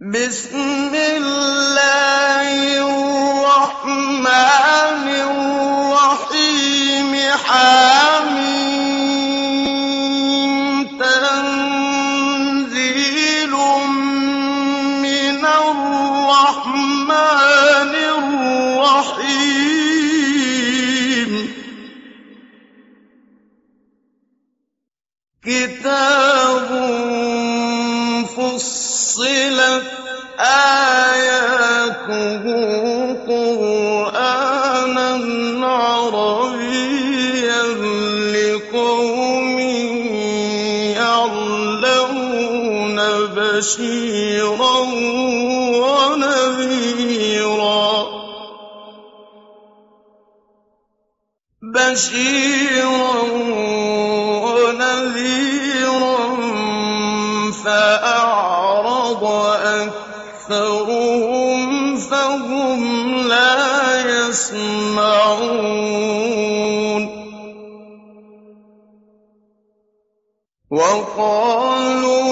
بسم الله بشيرا ونذيرا. بشيرا ونذيرا فأعرض أكثرهم فهم لا يسمعون. وقالوا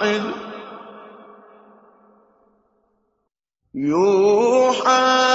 واحد. يوحى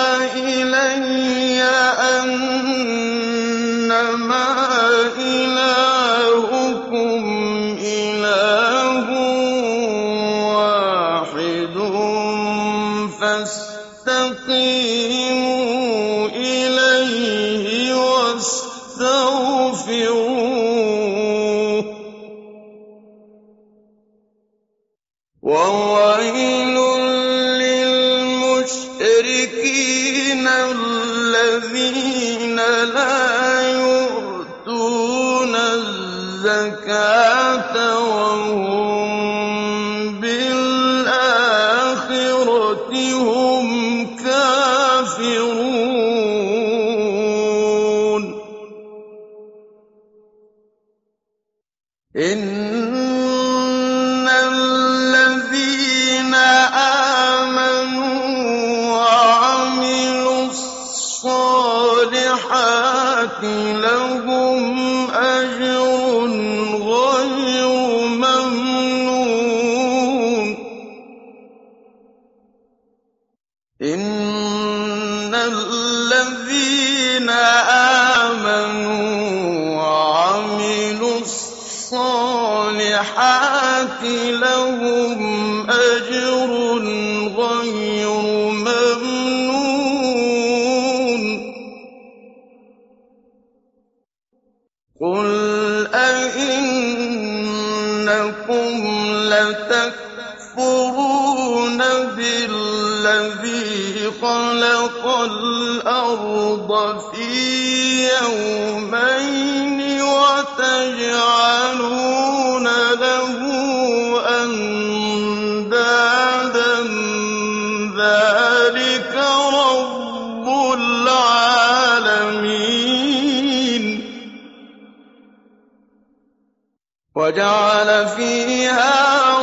وجعل فيها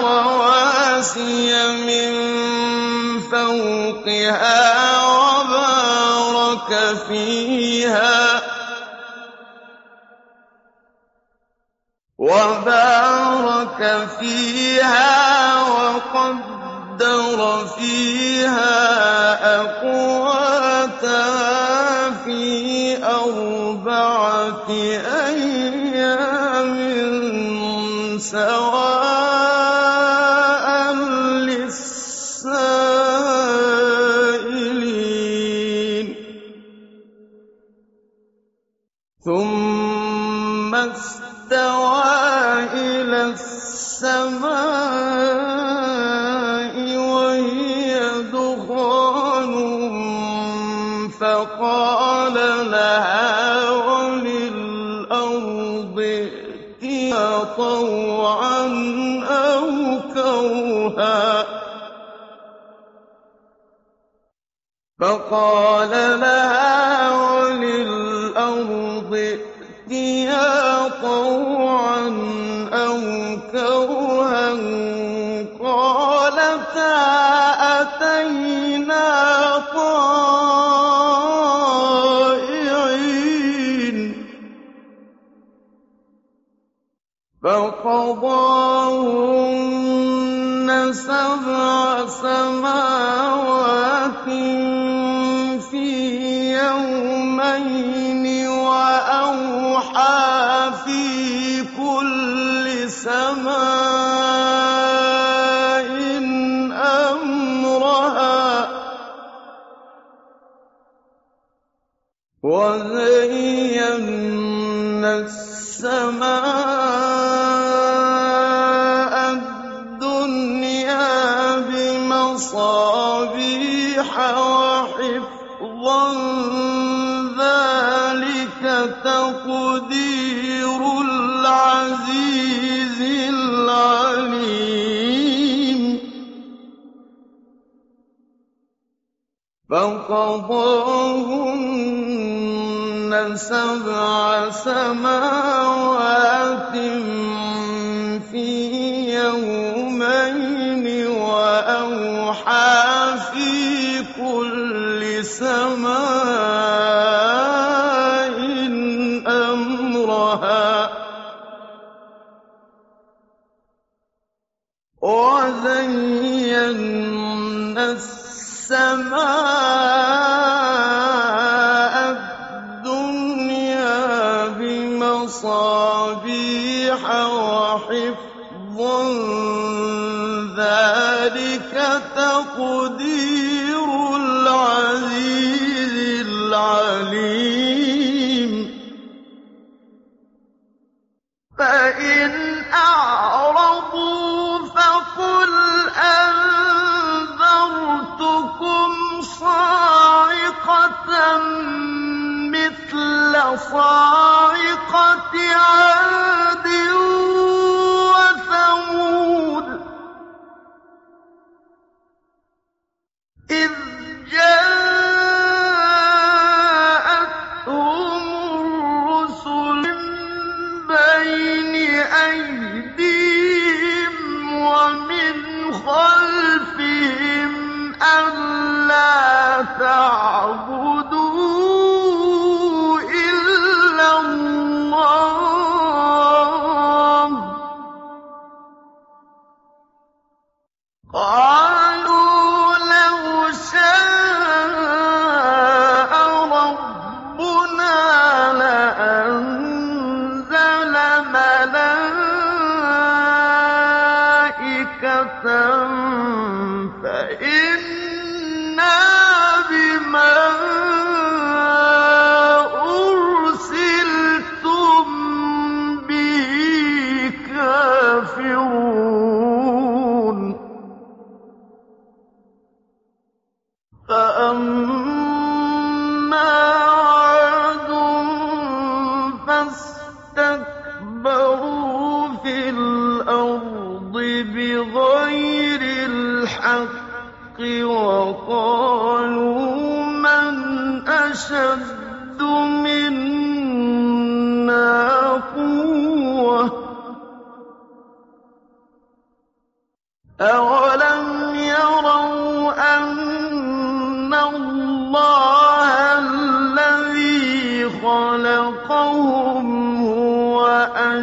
رواسي من فوقها وبارك فيها. وبارك فيها وقدر فيها أقواتها في أربعة أيام. فقضاهن سبع سماوات في يومين وأوحى في كل سماء أمرها. وزين السماء فقضاهن سبع سماوات في يومين وأوحى في كل سماء الصاعقة عن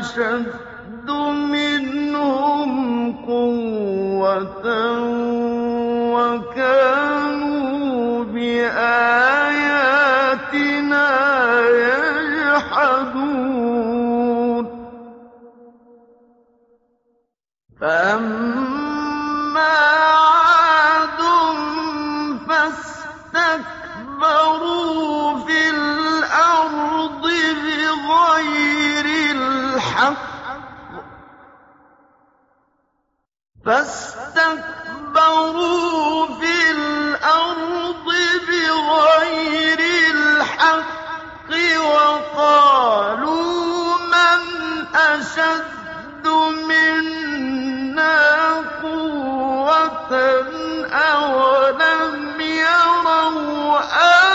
是 وَقَالُوا مَنْ أَشَدُّ مِنَّا قُوَّةً أَوَلَمْ يَرَوْا أَنَّ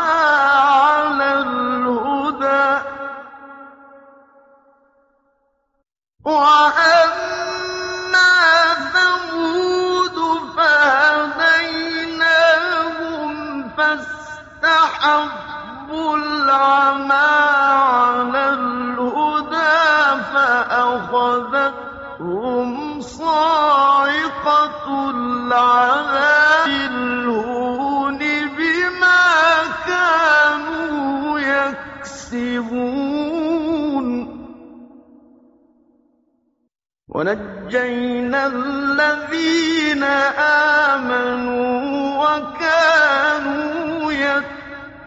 العذاب الهون بما كانوا يكسبون. ونجينا الذين آمنوا وكانوا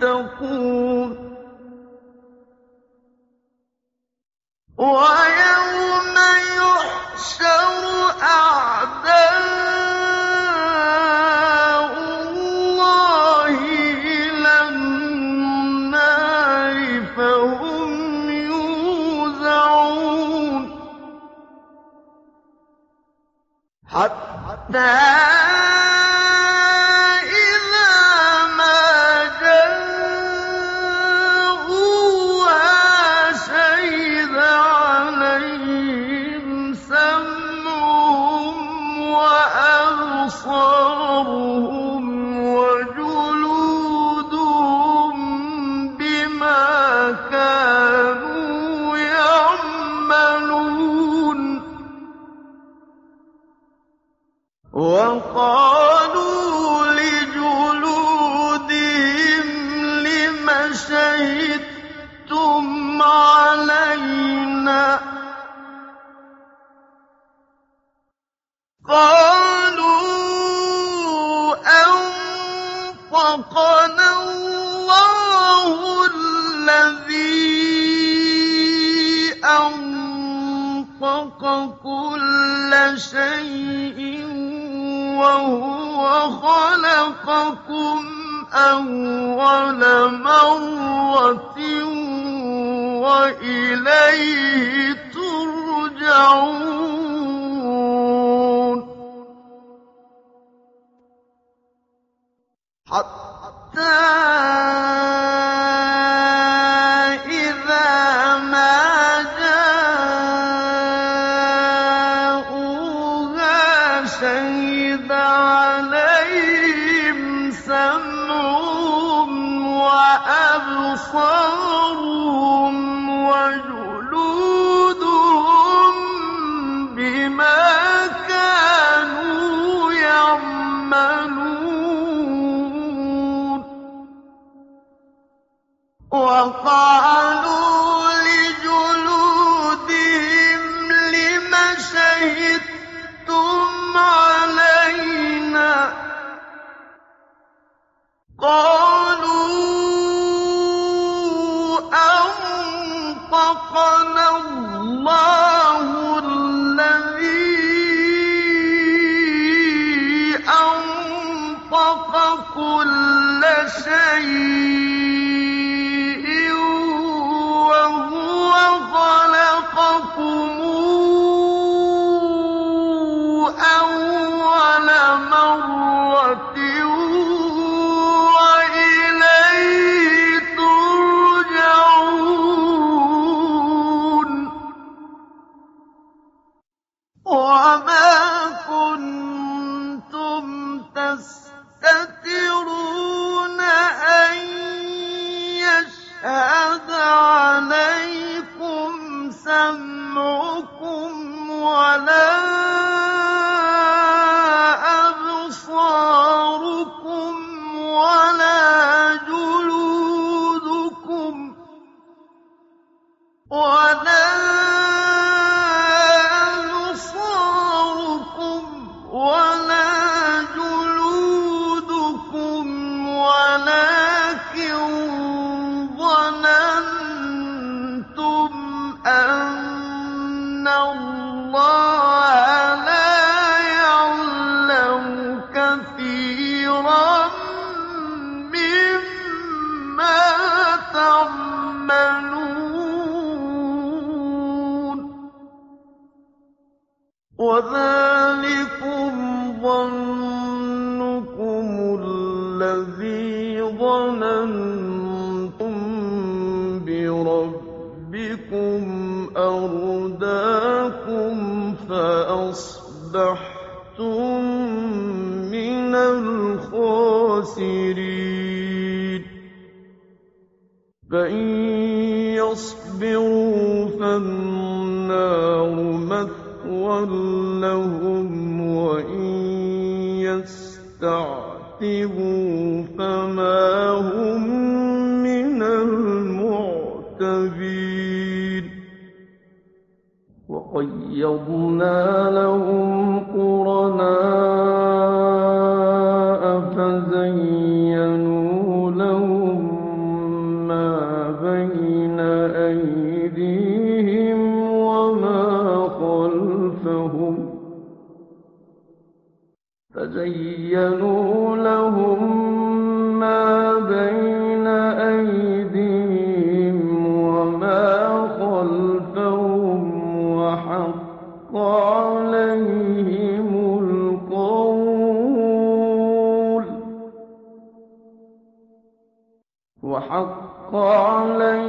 يتقون. that وهو خلقكم أول مرة وإليه ترجعون. حتى الله وَقَيَّضْنَا لَهُمْ قُرَنَاءَ فَزَيَّنُوا لَهُم مَّا بَيْنَ أَيْدِيهِمْ وَمَا خَلْفَهُمْ فَزَيَّنُوا لَهُم حق عليه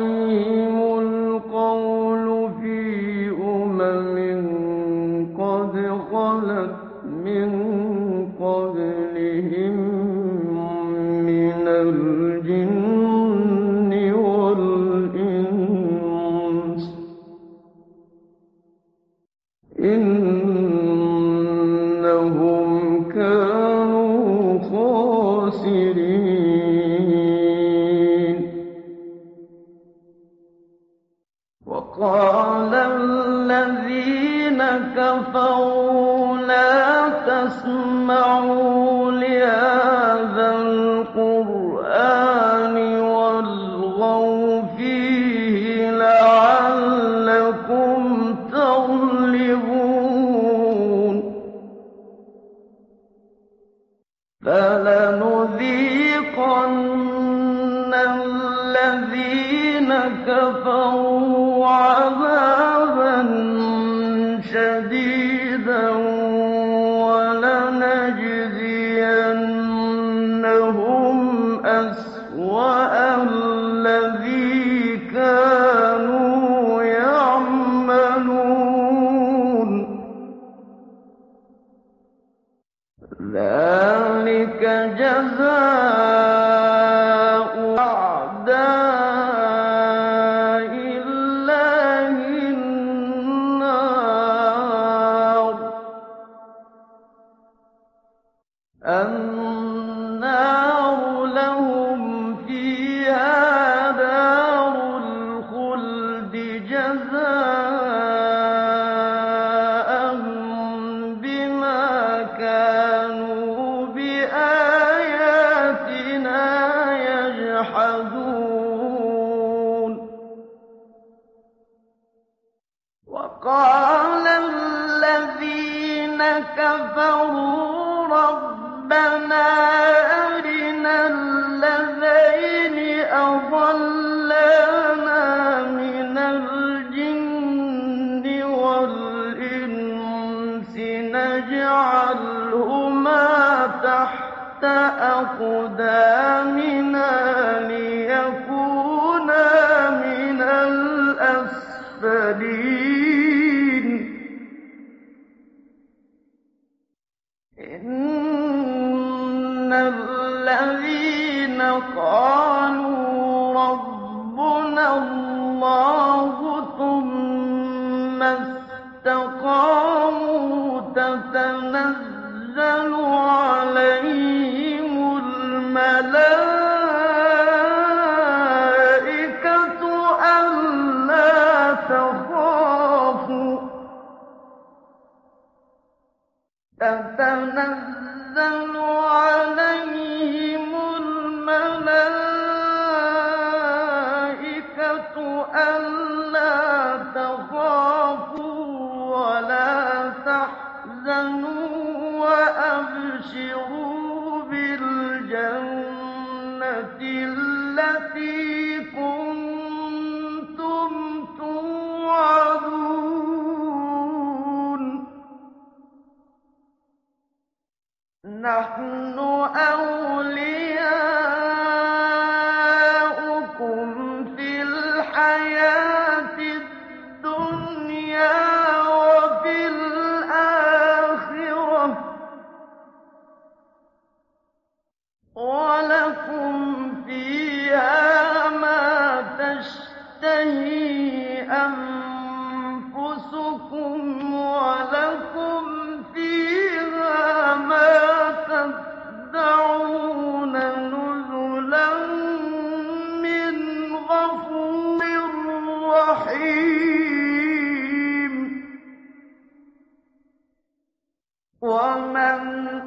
توعدون وقال الذين كفروا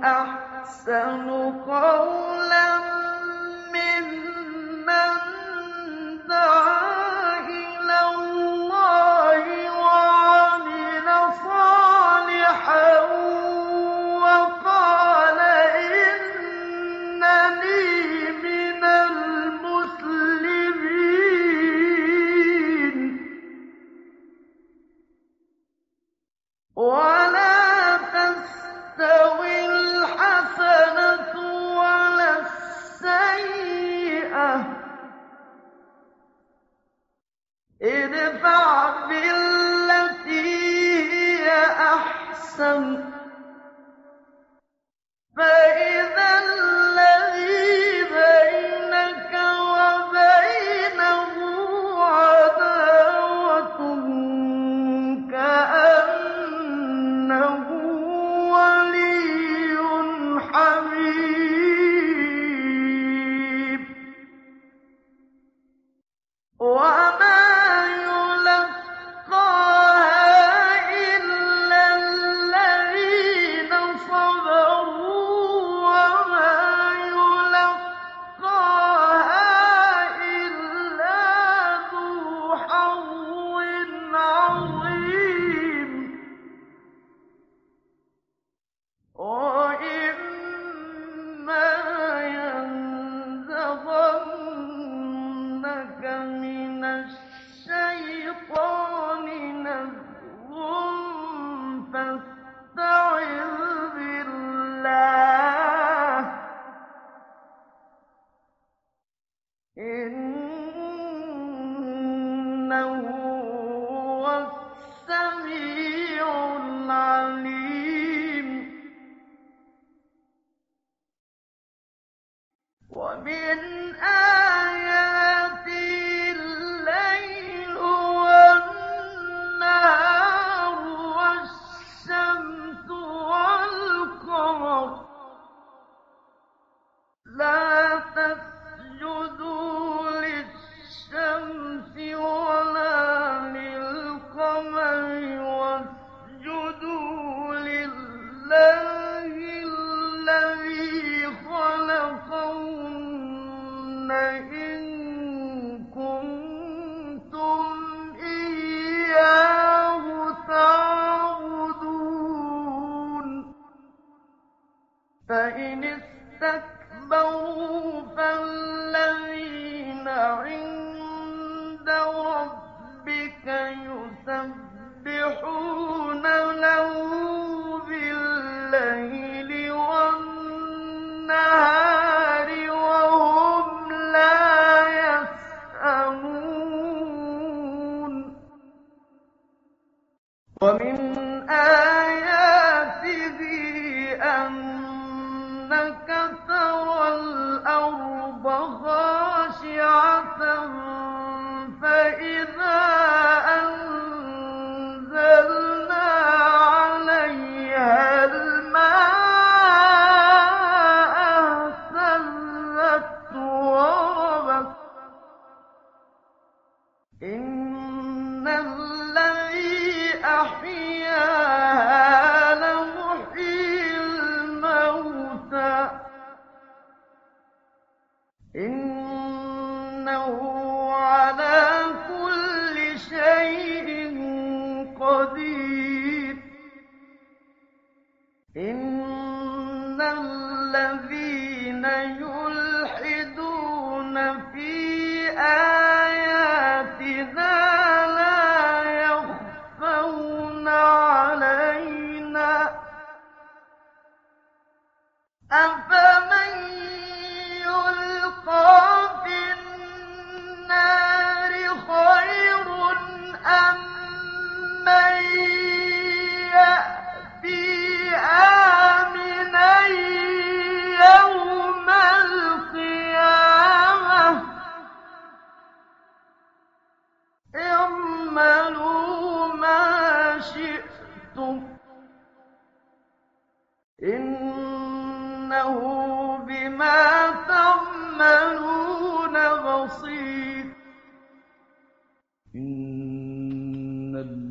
أَحْسَنُ قَوْلًا love.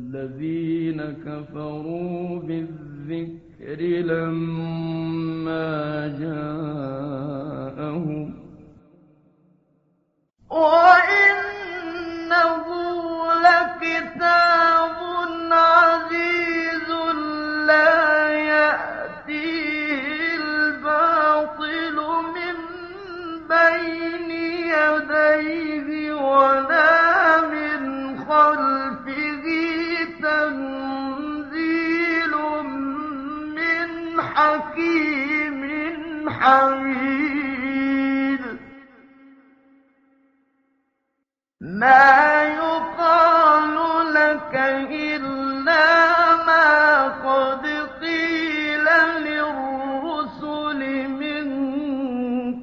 الذين كفروا بالذكر لما جاءوا حميد ما يقال لك إلا ما قد قيل للرسل من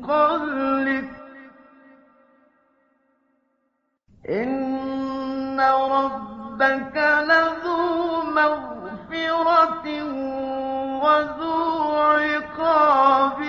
قبلك. إن ربك لذو مغفرة وذو عقاب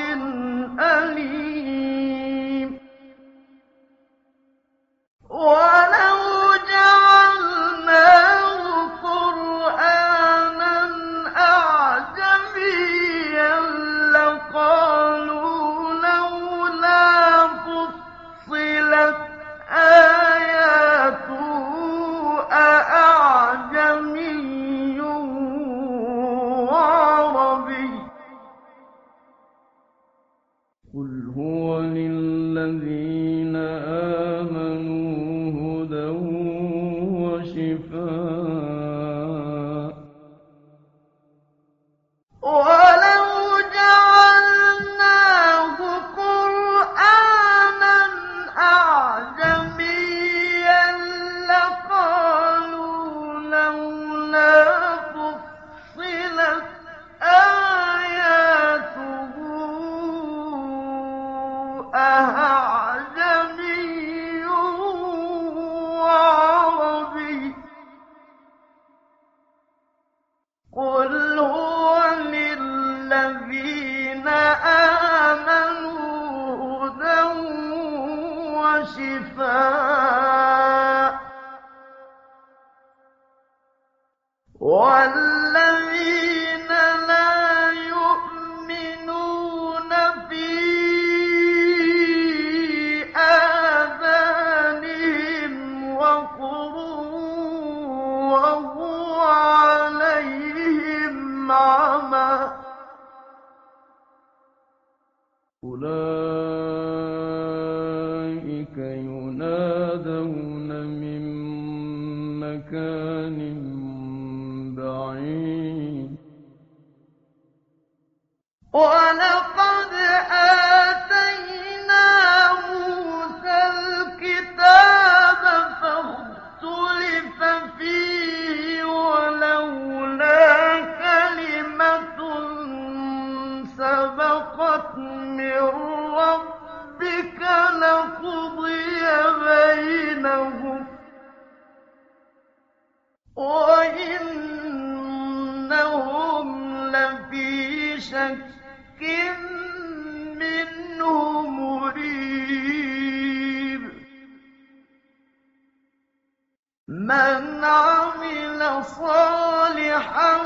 من عمل صالحا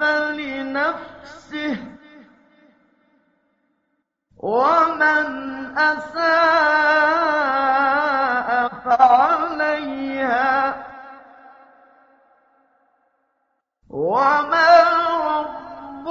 فلنفسه ومن أساء فعليها وما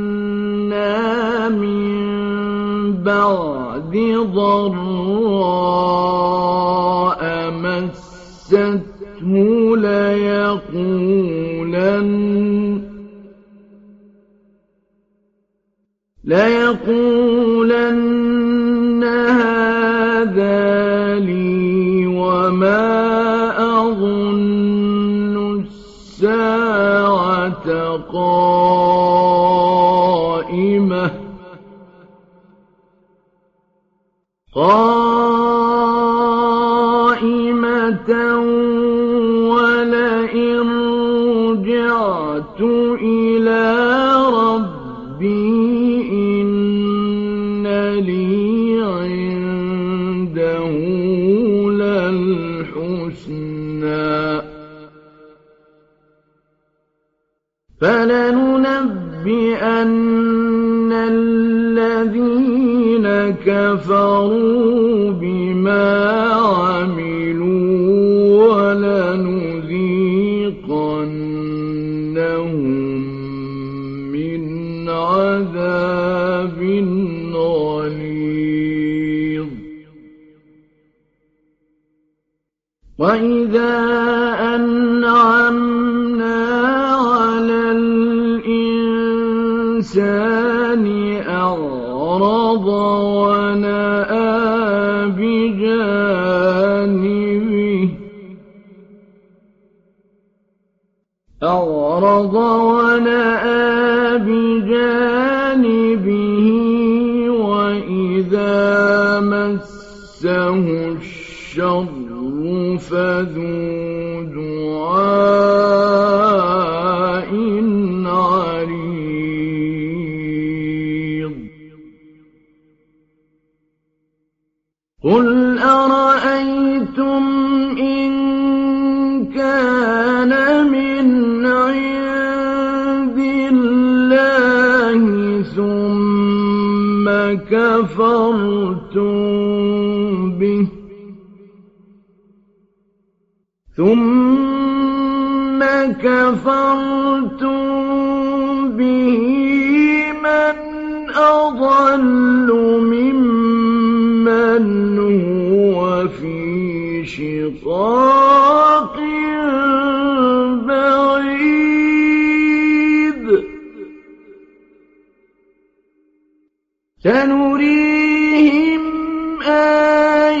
منا من بعد ضراء مسته ليقولن ليقولن هذا لي وما أظن الساعة قائمة. قائمة الشر فذو دعاء عريض. قل أرأيتم إن كان من عند الله ثم كفرتم ثم كفرتم به من أضل ممن هو في شقاق بعيد. سنريهم آياتنا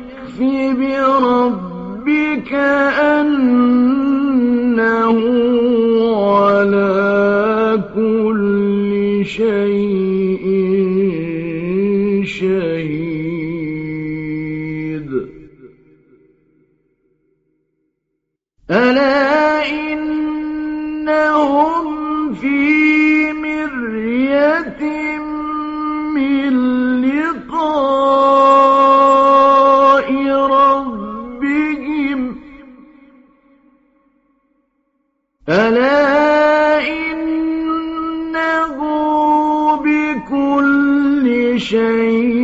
بربك أنه على كل شيء شيء